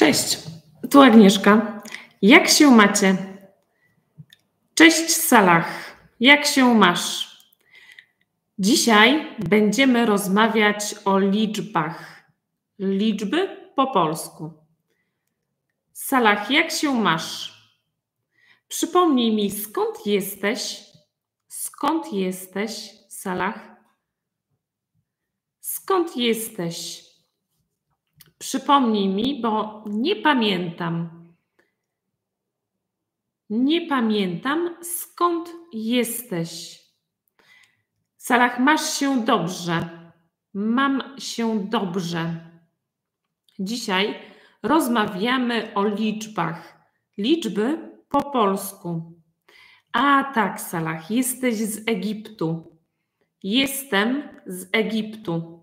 Cześć, tu Agnieszka. Jak się macie? Cześć Salah, jak się masz? Dzisiaj będziemy rozmawiać o liczbach. Liczby po polsku. Salah, jak się masz? Przypomnij mi, skąd jesteś? Skąd jesteś, Salah? Skąd jesteś? Przypomnij mi, bo nie pamiętam. Nie pamiętam, skąd jesteś. Salah, masz się dobrze. Mam się dobrze. Dzisiaj rozmawiamy o liczbach. Liczby po polsku. A tak, Salah, jesteś z Egiptu. Jestem z Egiptu.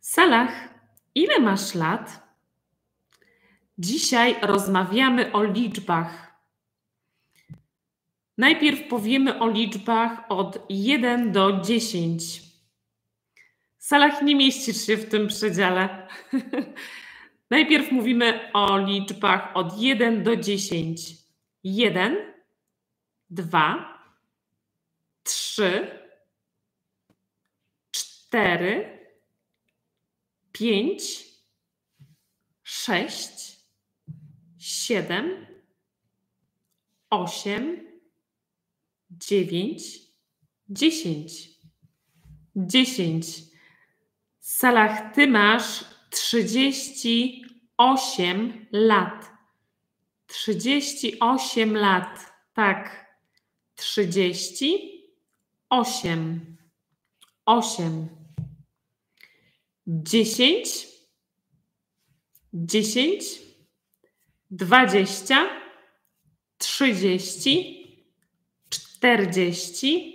Salah, Ile masz lat? Dzisiaj rozmawiamy o liczbach. Najpierw powiemy o liczbach od 1 do 10. Salach nie mieścisz się w tym przedziale. Najpierw mówimy o liczbach od 1 do 10. 1, 2, 3, 4, pięć, sześć, siedem, osiem, dziewięć, dziesięć. Dziesięć. Salah, ty masz trzydzieści osiem lat. Trzydzieści osiem lat. Tak. Trzydzieści osiem. Osiem dziesięć, dziesięć, dwadzieścia, trzydzieści, czterdzieści,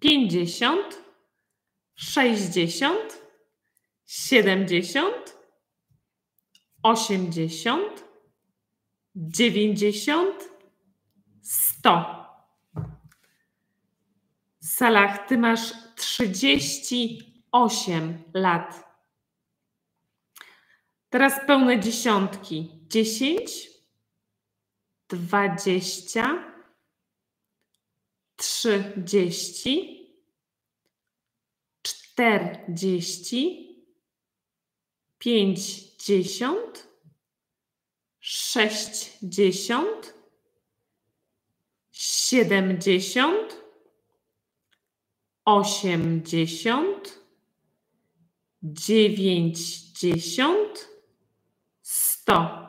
pięćdziesiąt, sześćdziesiąt, siedemdziesiąt, osiemdziesiąt, dziewięćdziesiąt, sto. Salah, ty masz trzydzieści 8 lat. Teraz pełne dziesiątki. 10, 20, 30, 40, 50, 60, 70, 80, dziewięćdziesiąt, sto.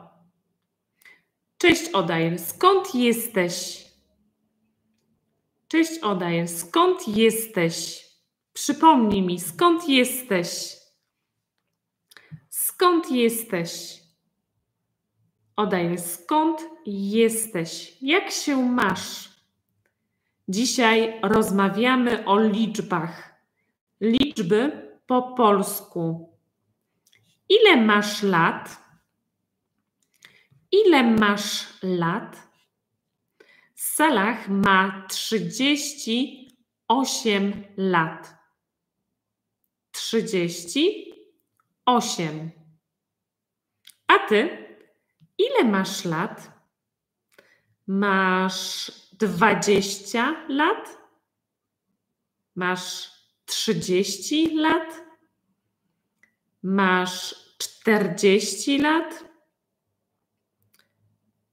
Cześć Odajer, skąd jesteś? Cześć Odajer, skąd jesteś? Przypomnij mi, skąd jesteś? Skąd jesteś? Odajer, skąd jesteś? Jak się masz? Dzisiaj rozmawiamy o liczbach. Liczby po polsku. Ile masz lat? Ile masz lat? Salah ma 38 lat. 38. A ty? Ile masz lat? Masz 20 lat? Masz 30 lat? Masz 40 lat?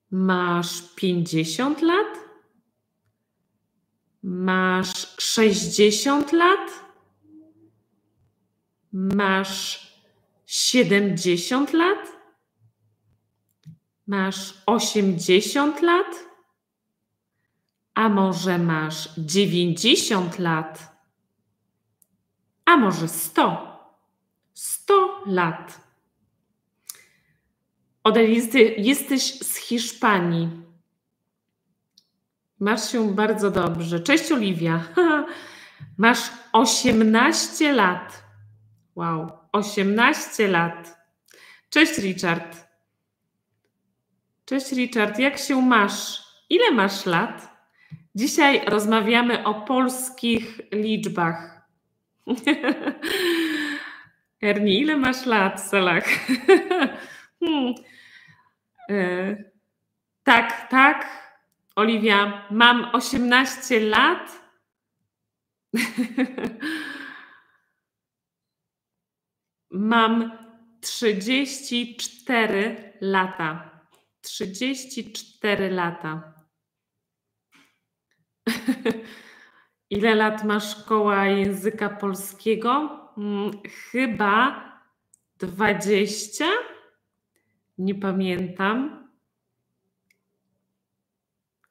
Masz 50 lat? Masz 60 lat? Masz 70 lat? Masz 80 lat? A może masz 90 lat? A może 100. 100 lat. Odel, jesteś z Hiszpanii. Masz się bardzo dobrze. Cześć, Oliwia. Masz 18 lat. Wow, 18 lat. Cześć, Richard. Cześć, Richard. Jak się masz? Ile masz lat? Dzisiaj rozmawiamy o polskich liczbach. Ernie, ile masz lat, Salah? hmm. Yy, tak, tak. Oliwia, mam 18 lat. mam 34 lata. 34 lata. Ile lat ma szkoła języka polskiego? Hmm, chyba 20? Nie pamiętam.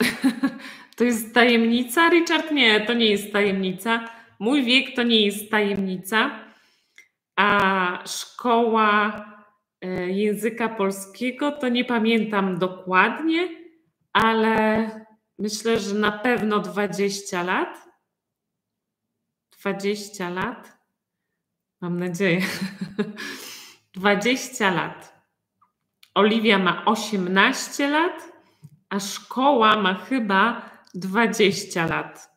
To jest tajemnica, Richard? Nie, to nie jest tajemnica. Mój wiek to nie jest tajemnica. A szkoła e, języka polskiego to nie pamiętam dokładnie, ale myślę, że na pewno 20 lat. 20 lat. Mam nadzieję. 20 lat. Oliwia ma 18 lat, a szkoła ma chyba 20 lat.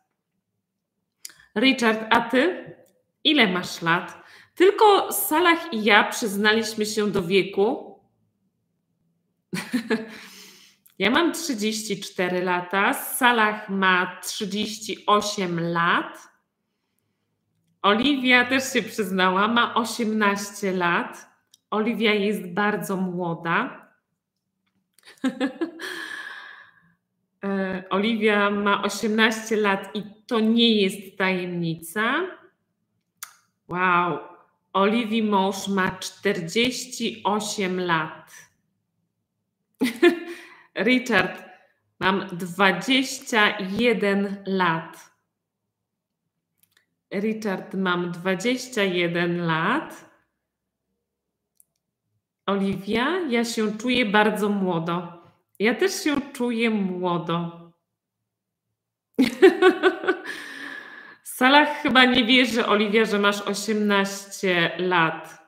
Richard, a ty? Ile masz lat? Tylko Salah i ja przyznaliśmy się do wieku. ja mam 34 lata, Salah ma 38 lat. Oliwia też się przyznała, ma 18 lat. Oliwia jest bardzo młoda. E, Oliwia ma 18 lat i to nie jest tajemnica. Wow. Oliwii mąż ma 48 lat. Richard, mam 21 lat. Richard, mam 21 lat. Oliwia, ja się czuję bardzo młodo. Ja też się czuję młodo. Salah chyba nie wierzy, Oliwia, że masz 18 lat.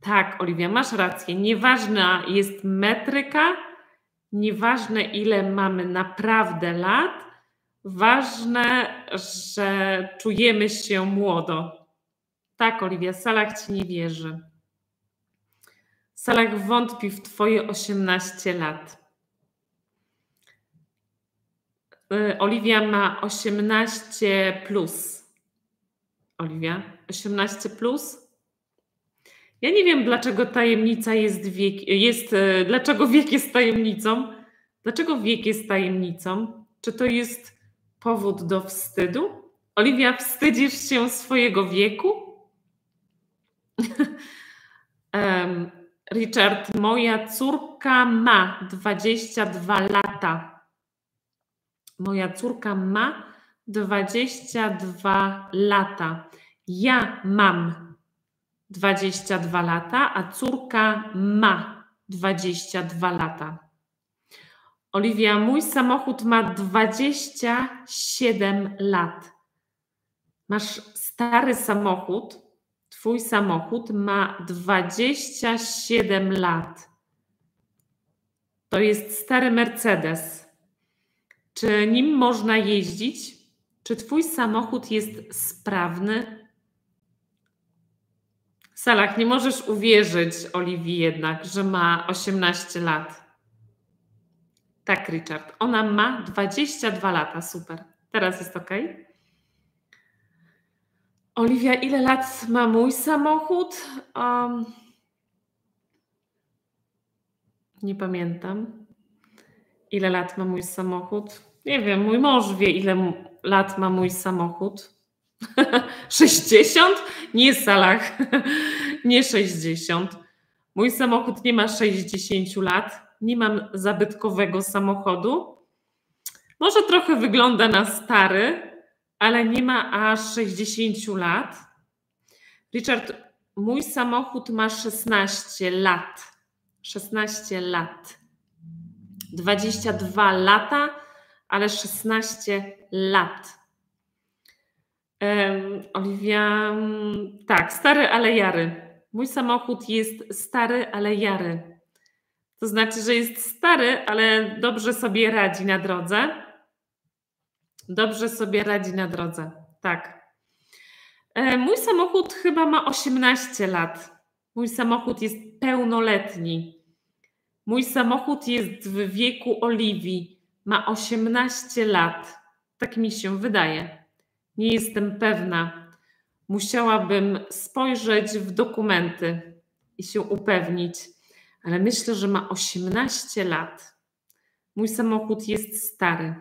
Tak, Oliwia, masz rację. Nieważna jest metryka, nieważne ile mamy naprawdę lat, ważne, że czujemy się młodo. Tak, Oliwia, Salah ci nie wierzy. Salah wątpi w Twoje 18 lat. Y, Oliwia ma 18 plus. Oliwia, 18 plus? Ja nie wiem, dlaczego tajemnica jest wiek, jest, y, dlaczego wiek jest tajemnicą. Dlaczego wiek jest tajemnicą? Czy to jest powód do wstydu? Oliwia, wstydzisz się swojego wieku? Richard, moja córka ma 22 lata. Moja córka ma 22 lata. Ja mam 22 lata, a córka ma 22 lata. Oliwia, mój samochód ma 27 lat. Masz stary samochód, Twój samochód ma 27 lat. To jest stary Mercedes. Czy nim można jeździć? Czy Twój samochód jest sprawny? Salach, nie możesz uwierzyć Oliwii jednak, że ma 18 lat. Tak, Richard. Ona ma 22 lata. Super. Teraz jest ok? Oliwia, ile lat ma mój samochód? Um, nie pamiętam. Ile lat ma mój samochód? Nie wiem, mój mąż wie, ile lat ma mój samochód. 60? Nie salach. nie 60. Mój samochód nie ma 60 lat. Nie mam zabytkowego samochodu. Może trochę wygląda na stary, ale nie ma aż 60 lat. Richard, mój samochód ma 16 lat. 16 lat. 22 lata, ale 16 lat. Um, Oliwia, mm, tak, stary, ale jary. Mój samochód jest stary, ale jary. To znaczy, że jest stary, ale dobrze sobie radzi na drodze. Dobrze sobie radzi na drodze. Tak. E, mój samochód chyba ma 18 lat. Mój samochód jest pełnoletni. Mój samochód jest w wieku Oliwii. Ma 18 lat. Tak mi się wydaje. Nie jestem pewna. Musiałabym spojrzeć w dokumenty i się upewnić, ale myślę, że ma 18 lat. Mój samochód jest stary.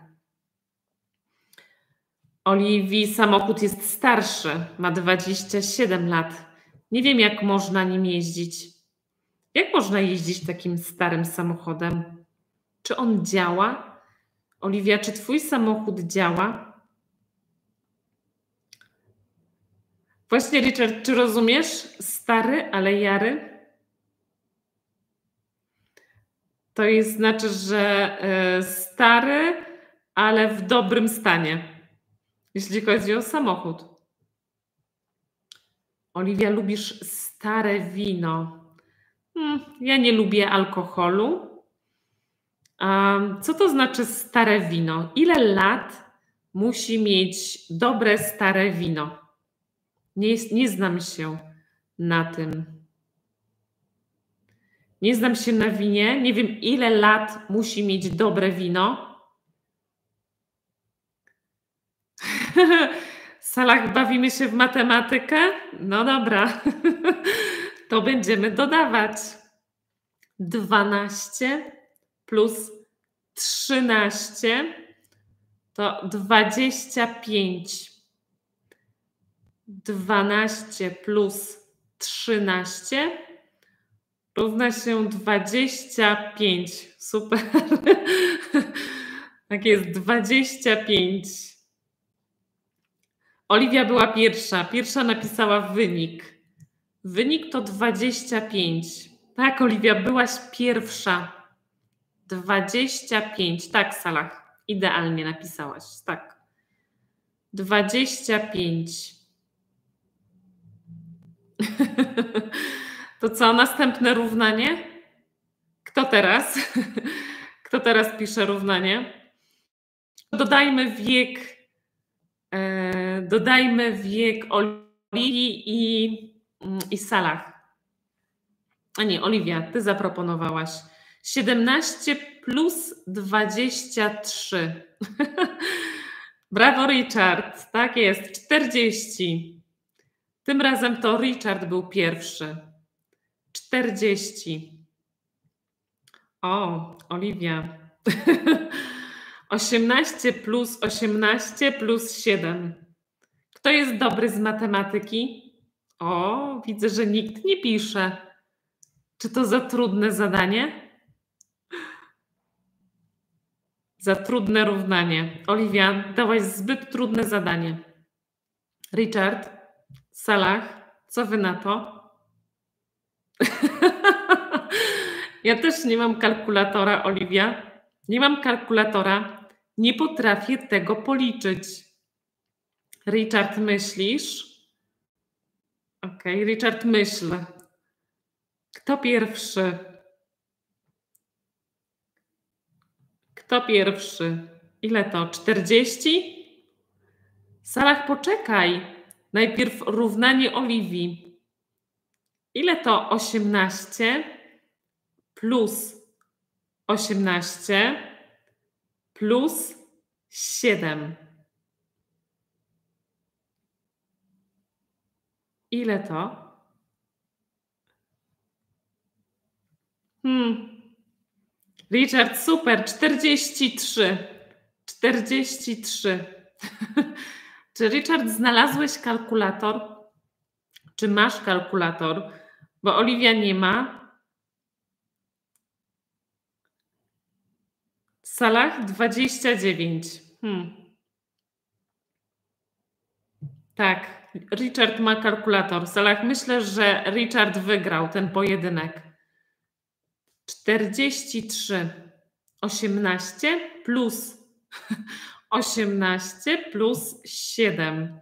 Oliwii samochód jest starszy, ma 27 lat. Nie wiem, jak można nim jeździć. Jak można jeździć takim starym samochodem? Czy on działa? Oliwia, czy twój samochód działa? Właśnie, Richard, czy rozumiesz? Stary, ale jary? To jest znaczy, że e, stary, ale w dobrym stanie, jeśli chodzi o samochód. Oliwia, lubisz stare wino. Hmm, ja nie lubię alkoholu. Co to znaczy stare wino? Ile lat musi mieć dobre stare wino? Nie, nie znam się na tym. Nie znam się na winie. Nie wiem, ile lat musi mieć dobre wino. salach bawimy się w matematykę? No dobra, to będziemy dodawać. 12 plus 13 to 25. 12 plus 13 równa się 25. Super. Tak jest, 25. Oliwia była pierwsza. Pierwsza napisała wynik. Wynik to 25. Tak, Oliwia, byłaś pierwsza. 25. Tak, Salah. Idealnie napisałaś. Tak. 25. To co, następne równanie? Kto teraz? Kto teraz pisze równanie? Dodajmy wiek E, dodajmy wiek Oliwii i, i Salah. A nie, Oliwia, ty zaproponowałaś. 17 plus 23. Brawo, Richard. Tak jest, 40. Tym razem to Richard był pierwszy. 40. O, Oliwia. 18 plus 18 plus 7. Kto jest dobry z matematyki? O, widzę, że nikt nie pisze. Czy to za trudne zadanie? Za trudne równanie. Oliwia, dałaś zbyt trudne zadanie. Richard, Salah, co wy na to? ja też nie mam kalkulatora, Oliwia. Nie mam kalkulatora. Nie potrafię tego policzyć. Richard, myślisz? Okej, okay, Richard, myśl. Kto pierwszy? Kto pierwszy? Ile to? 40? Salah, poczekaj. Najpierw równanie Oliwii. Ile to 18 plus 18 plus 7. Ile to? Hmm. Richard, super, 43. 43. Czy Richard znalazłeś kalkulator? Czy masz kalkulator? Bo Oliwia nie ma. Salah 29. Hmm. Tak, Richard ma kalkulator. Salah, myślę, że Richard wygrał ten pojedynek. 43. 18 plus 18 plus 7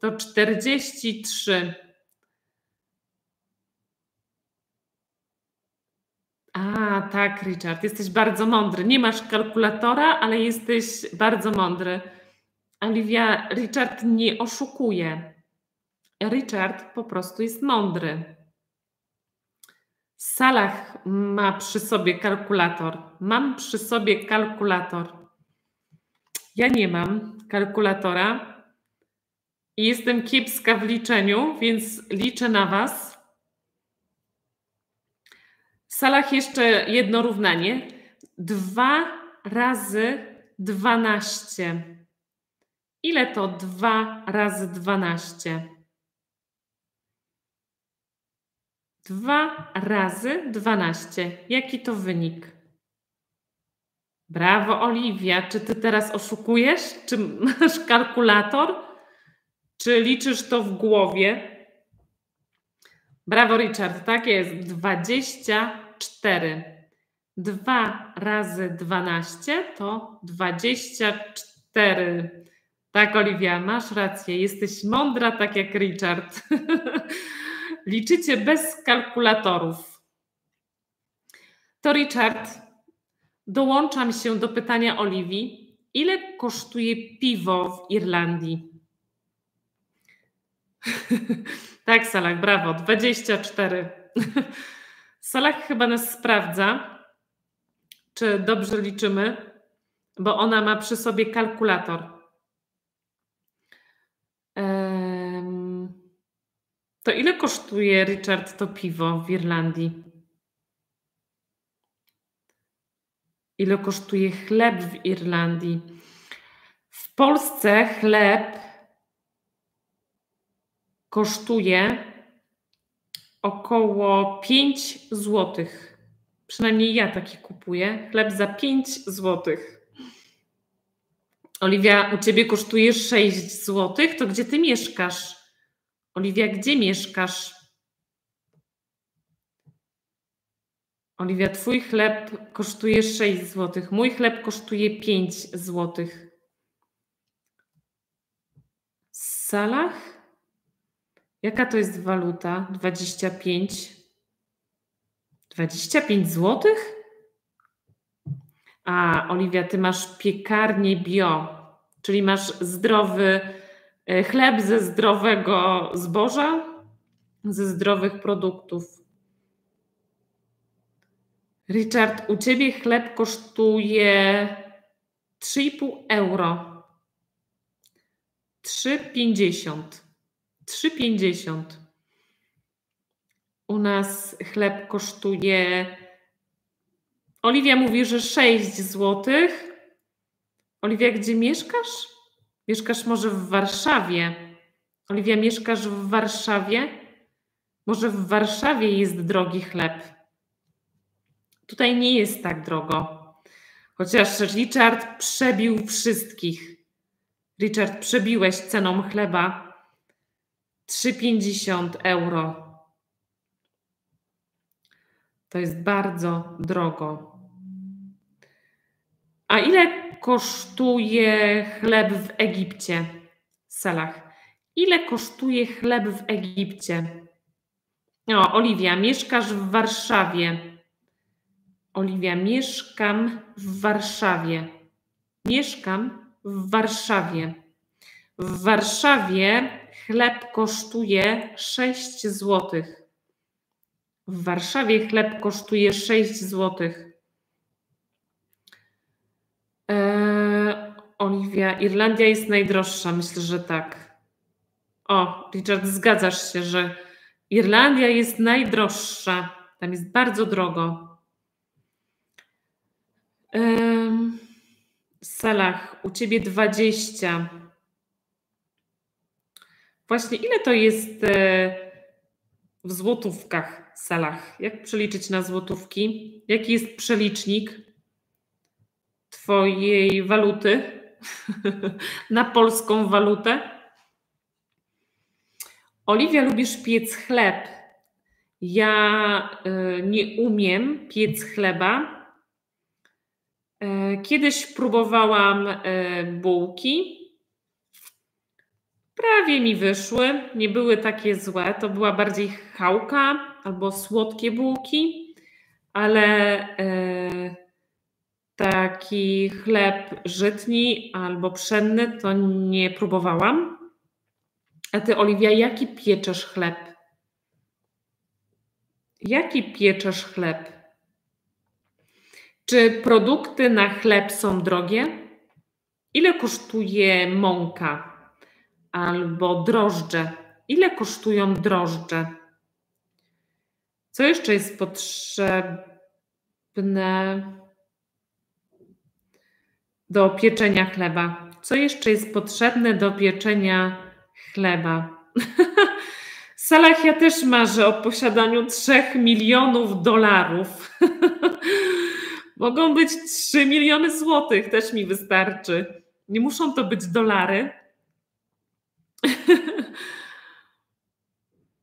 to 43. A, tak, Richard, jesteś bardzo mądry. Nie masz kalkulatora, ale jesteś bardzo mądry. Olivia, Richard nie oszukuje. Richard po prostu jest mądry. Salah ma przy sobie kalkulator. Mam przy sobie kalkulator. Ja nie mam kalkulatora i jestem kiepska w liczeniu, więc liczę na Was. Salah jeszcze jedno równanie. Dwa razy dwanaście. Ile to dwa razy dwanaście? Dwa razy dwanaście. Jaki to wynik? Brawo, Oliwia. Czy ty teraz oszukujesz? Czy masz kalkulator? Czy liczysz to w głowie? Brawo, Richard. Tak jest. Dwadzieścia cztery. Dwa razy dwanaście to dwadzieścia cztery. Tak, Oliwia, masz rację. Jesteś mądra, tak jak Richard. Liczycie bez kalkulatorów. To Richard, dołączam się do pytania Oliwii. Ile kosztuje piwo w Irlandii? tak, Salach, brawo, 24. Salach chyba nas sprawdza, czy dobrze liczymy, bo ona ma przy sobie kalkulator. To ile kosztuje, Richard, to piwo w Irlandii? Ile kosztuje chleb w Irlandii? W Polsce chleb kosztuje około 5 zł. Przynajmniej ja taki kupuję. Chleb za 5 zł. Oliwia, u ciebie kosztuje 6 zł. To gdzie ty mieszkasz? Oliwia, gdzie mieszkasz? Oliwia, twój chleb kosztuje 6 zł. Mój chleb kosztuje 5 zł. Salach? Jaka to jest waluta? 25. 25 zł? A, Oliwia, ty masz piekarnię bio, czyli masz zdrowy E, chleb ze zdrowego zboża, ze zdrowych produktów. Richard, u ciebie chleb kosztuje 3,5 euro. 3,50. 3,50. U nas chleb kosztuje. Oliwia mówi, że 6 zł. Oliwia, gdzie mieszkasz? Mieszkasz może w Warszawie. Oliwia, mieszkasz w Warszawie? Może w Warszawie jest drogi chleb. Tutaj nie jest tak drogo. Chociaż Richard przebił wszystkich. Richard, przebiłeś ceną chleba 3,50 euro. To jest bardzo drogo. A ile kosztuje chleb w Egipcie? Salah. Ile kosztuje chleb w Egipcie? O, Oliwia, mieszkasz w Warszawie. Oliwia, mieszkam w Warszawie. Mieszkam w Warszawie. W Warszawie chleb kosztuje 6 zł. W Warszawie chleb kosztuje 6 złotych. Eee, Oliwia, Irlandia jest najdroższa, myślę, że tak. O, Richard, zgadzasz się, że Irlandia jest najdroższa. Tam jest bardzo drogo. Eee, Salah, u ciebie 20. Właśnie ile to jest e, w złotówkach, Salah? Jak przeliczyć na złotówki? Jaki jest przelicznik? Twojej waluty na polską walutę? Oliwia, lubisz piec chleb. Ja y, nie umiem piec chleba. Y, kiedyś próbowałam bułki. Prawie mi wyszły, nie były takie złe. To była bardziej chałka albo słodkie bułki, ale taki chleb żytni albo pszenny to nie próbowałam. A ty, Oliwia, jaki pieczesz chleb? Jaki pieczesz chleb? Czy produkty na chleb są drogie? Ile kosztuje mąka albo drożdże? Ile kosztują drożdże? Co jeszcze jest potrzebne do pieczenia chleba? Co jeszcze jest potrzebne do pieczenia chleba? Salah ja też marzę o posiadaniu 3 milionów dolarów. Mogą być 3 miliony złotych, też mi wystarczy. Nie muszą to być dolary.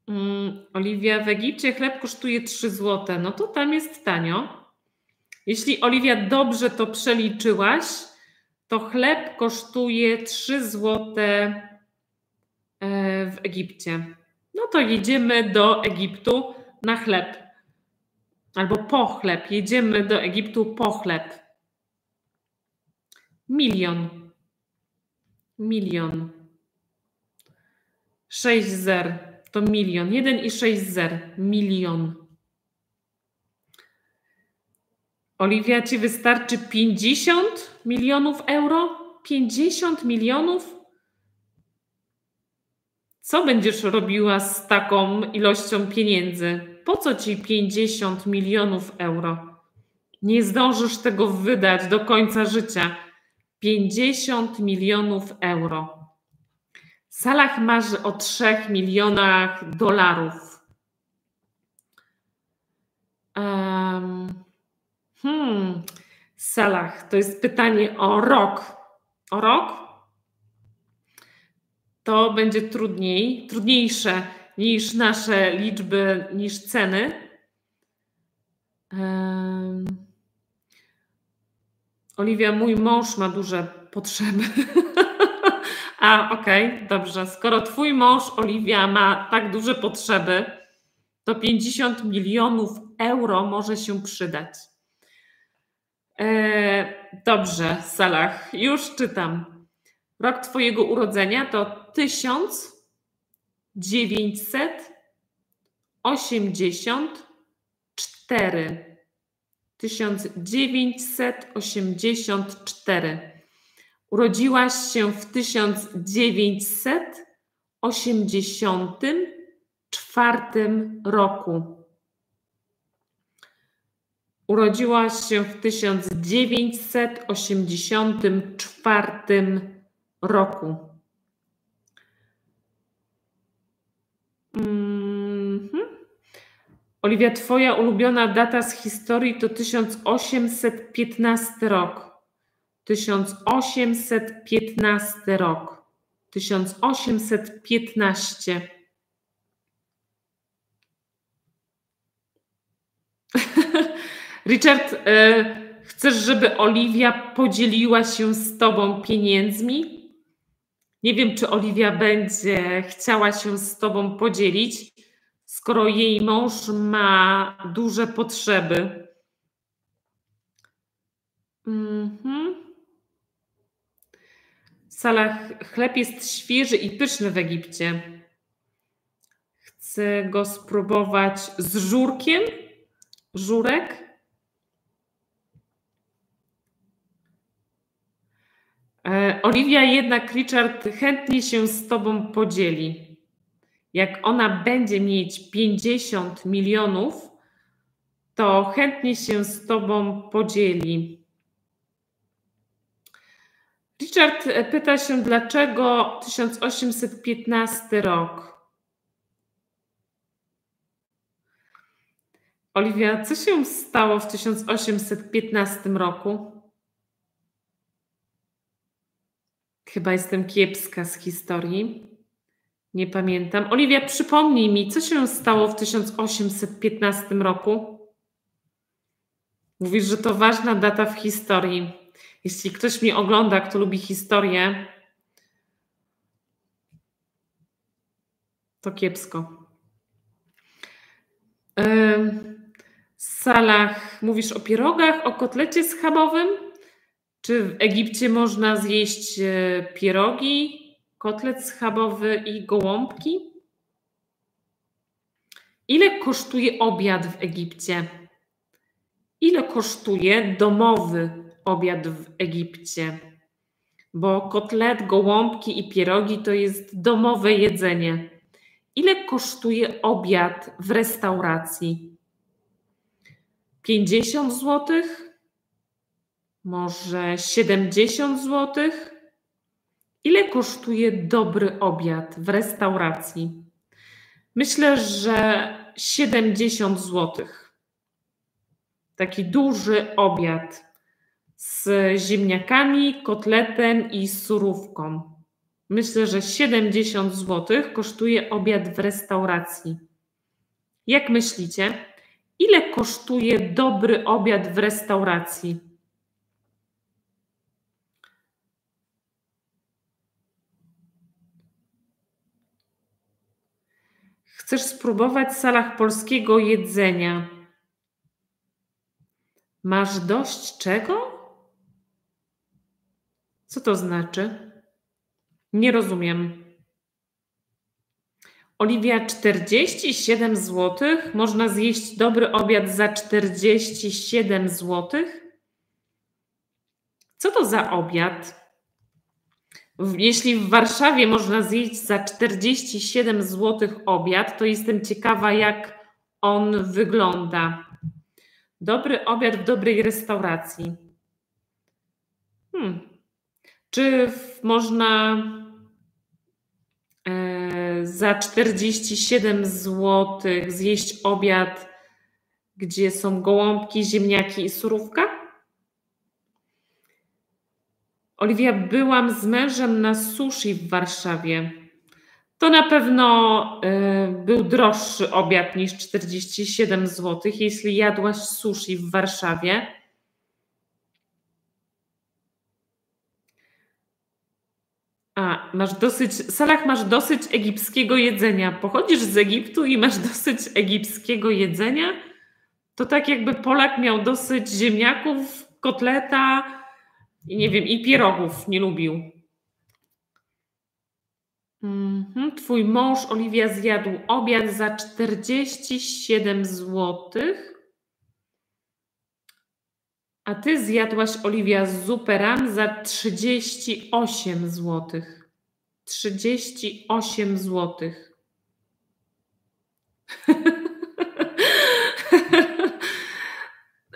mm, Oliwia, w Egipcie chleb kosztuje 3 złote. No to tam jest tanio. Jeśli Oliwia dobrze to przeliczyłaś, to chleb kosztuje 3 złote e, w Egipcie. No to jedziemy do Egiptu na chleb. Albo po chleb. Jedziemy do Egiptu po chleb. Milion. Milion. Sześć zer to milion. Jeden i sześć zer. Milion. Oliwia, ci wystarczy 50 milionów euro? 50 milionów? Co będziesz robiła z taką ilością pieniędzy? Po co ci 50 milionów euro? Nie zdążysz tego wydać do końca życia. 50 milionów euro. Salah marzy o 3 milionach dolarów. Um, hmm, Salah, to jest pytanie o rok. O rok? To będzie trudniej, trudniejsze niż nasze liczby, niż ceny. Um, Oliwia, mój mąż ma duże potrzeby. A, okej, okay, dobrze. Skoro twój mąż, Oliwia, ma tak duże potrzeby, to 50 milionów euro może się przydać. E, dobrze, Salah, już czytam. Rok twojego urodzenia to 1984. 1984. Urodziłaś się w 1984 roku. Urodziłaś się w 1984 roku. Oliwia, twoja ulubiona data z historii to 1815 rok. 1815 rok. 1815. Richard, e, chcesz, żeby Oliwia podzieliła się z tobą pieniędzmi? Nie wiem, czy Oliwia będzie chciała się z tobą podzielić skoro jej mąż ma duże potrzeby. Mhm. Chleb jest świeży i pyszny w Egipcie. Chcę go spróbować z żurkiem. Żurek. E, Oliwia jednak Richard chętnie się z Tobą podzieli jak ona będzie mieć 50 milionów, to chętnie się z Tobą podzieli. Richard pyta się, dlaczego 1815 rok? Oliwia, co się stało w 1815 roku? Chyba jestem kiepska z historii. Nie pamiętam. Oliwia, przypomnij mi, co się stało w 1815 roku? Mówisz, że to ważna data w historii. Jeśli ktoś mnie ogląda, kto lubi historię, to kiepsko. W salach mówisz o pierogach, o kotlecie schabowym? Czy w Egipcie można zjeść e, pierogi? kotlet schabowy i gołąbki. Ile kosztuje obiad w Egipcie? Ile kosztuje domowy obiad w Egipcie? Bo kotlet, gołąbki i pierogi to jest domowe jedzenie. Ile kosztuje obiad w restauracji? 50 zł? Może 70 zł? Ile kosztuje dobry obiad w restauracji? Myślę, że 70 zł. Taki duży obiad z ziemniakami, kotletem i surówką. Myślę, że 70 zł kosztuje obiad w restauracji. Jak myślicie, ile kosztuje dobry obiad w restauracji? Chcesz spróbować w salach polskiego jedzenia? Masz dość czego? Co to znaczy? Nie rozumiem. Oliwia, 47 zł? Można zjeść dobry obiad za 47 zł? Co to za obiad? Jeśli w Warszawie można zjeść za 47 zł obiad, to jestem ciekawa, jak on wygląda. Dobry obiad w dobrej restauracji. Hmm. Czy można e, za 47 zł zjeść obiad, gdzie są gołąbki, ziemniaki i surówka? Oliwia, byłam z mężem na sushi w Warszawie. To na pewno y, był droższy obiad niż 47 zł, jeśli jadłaś sushi w Warszawie. A, masz dosyć, Salach, masz dosyć egipskiego jedzenia. Pochodzisz z Egiptu i masz dosyć egipskiego jedzenia? To tak jakby Polak miał dosyć ziemniaków, kotleta, i nie wiem, i pierogów nie lubił. Mhm. Twój mąż, Oliwia, zjadł obiad za 47 zł. A ty zjadłaś, Oliwia, zupę ran za 38 zł. 38 zł.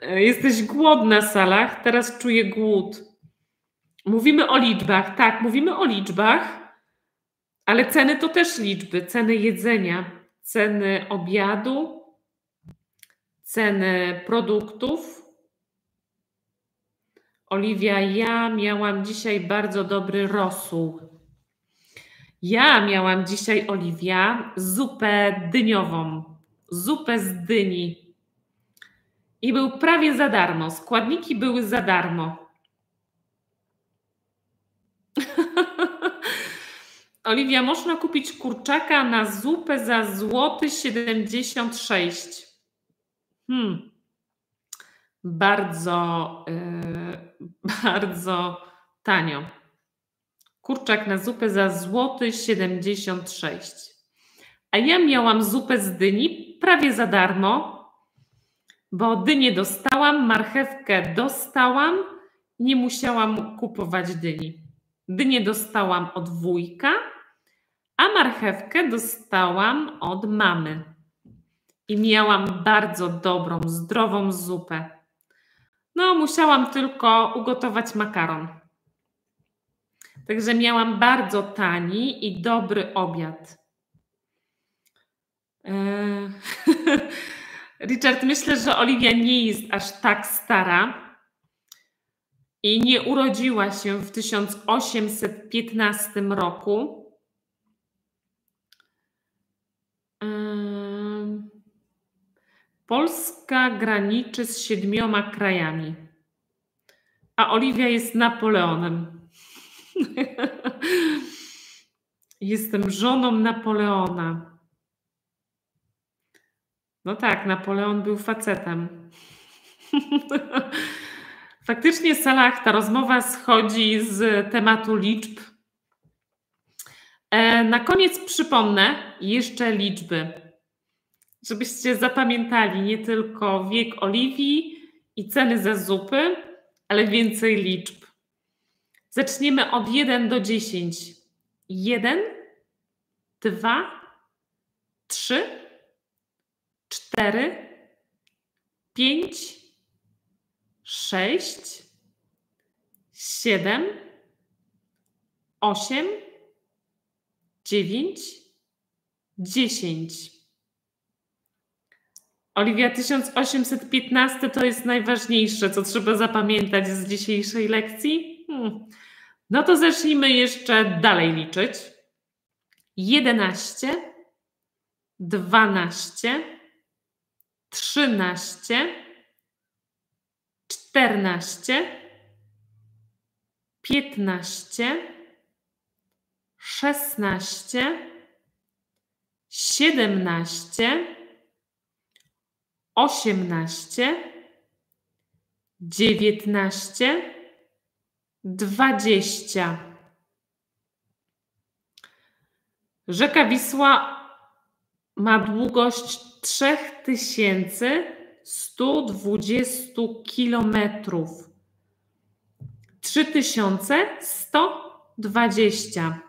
Jesteś głodna, Salach. Teraz czuję głód. Mówimy o liczbach, tak, mówimy o liczbach, ale ceny to też liczby. Ceny jedzenia, ceny obiadu, ceny produktów. Oliwia, ja miałam dzisiaj bardzo dobry rosół. Ja miałam dzisiaj, Oliwia, zupę dyniową, zupę z dyni. I był prawie za darmo. Składniki były za darmo. Oliwia, można kupić kurczaka na zupę za złoty 76. Hmm. Bardzo, yy, bardzo tanio. Kurczak na zupę za złoty 76. A ja miałam zupę z dyni prawie za darmo, bo dynię dostałam, marchewkę dostałam, nie musiałam kupować dyni. Dynię dostałam od wujka, a marchewkę dostałam od mamy. I miałam bardzo dobrą, zdrową zupę. No, musiałam tylko ugotować makaron. Także miałam bardzo tani i dobry obiad. Eee, Richard, myślę, że Oliwia nie jest aż tak stara i nie urodziła się w 1815 roku. Polska graniczy z siedmioma krajami, a Oliwia jest Napoleonem. Jestem żoną Napoleona. No tak, Napoleon był facetem. Faktycznie, Salah, ta rozmowa schodzi z tematu liczb. E, na koniec przypomnę jeszcze liczby. Żebyście zapamiętali nie tylko wiek Oliwii i ceny za zupy, ale więcej liczb. Zaczniemy od 1 do 10. 1, 2, 3, 4, 5, 6, 7, 8, 9, 10. Oliwia, 1815 to jest najważniejsze, co trzeba zapamiętać z dzisiejszej lekcji? Hmm. No to zacznijmy jeszcze dalej liczyć. 11, 12, 13, 14, 15, 16, 17, osiemnaście, dziewiętnaście, dwadzieścia. Rzeka Wisła ma długość 3120 kilometrów. 3120.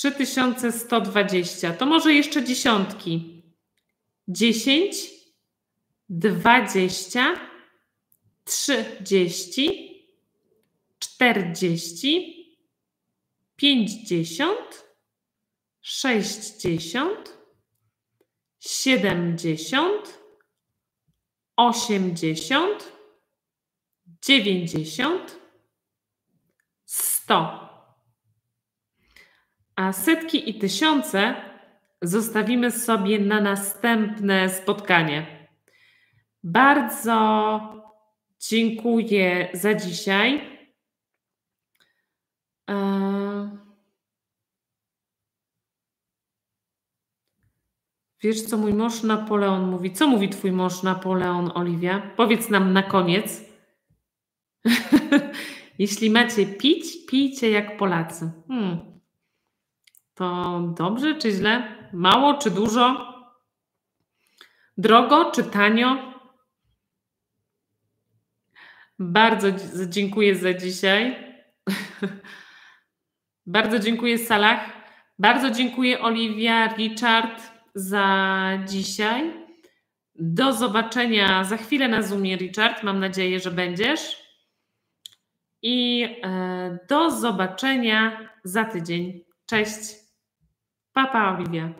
3120. To może jeszcze dziesiątki. 10, 20, 30, 40, 50, 60, 70, 80, 90, 100 a setki i tysiące zostawimy sobie na następne spotkanie. Bardzo dziękuję za dzisiaj. E, wiesz, co mój mąż Napoleon mówi? Co mówi twój mąż Napoleon, Oliwia? Powiedz nam na koniec. Jeśli macie pić, pijcie jak Polacy. Hmm. To dobrze czy źle? Mało czy dużo? Drogo czy tanio? Bardzo dziękuję za dzisiaj. Bardzo dziękuję Salah. Bardzo dziękuję Oliwia, Richard za dzisiaj. Do zobaczenia za chwilę na Zoomie, Richard. Mam nadzieję, że będziesz. I e, do zobaczenia za tydzień. Cześć. Papa, Olivia.